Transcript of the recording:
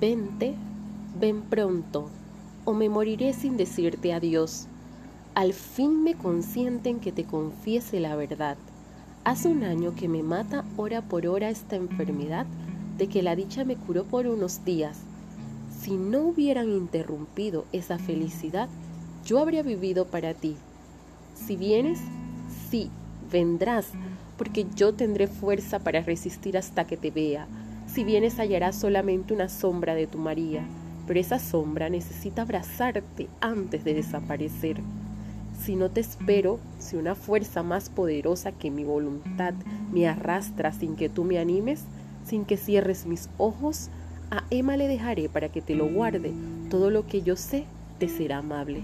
Vente, ven pronto, o me moriré sin decirte adiós. Al fin me consienten que te confiese la verdad. Hace un año que me mata hora por hora esta enfermedad de que la dicha me curó por unos días. Si no hubieran interrumpido esa felicidad, yo habría vivido para ti. Si vienes, sí, vendrás, porque yo tendré fuerza para resistir hasta que te vea si vienes hallarás solamente una sombra de tu María, pero esa sombra necesita abrazarte antes de desaparecer. Si no te espero, si una fuerza más poderosa que mi voluntad me arrastra sin que tú me animes, sin que cierres mis ojos, a Emma le dejaré para que te lo guarde. Todo lo que yo sé te será amable.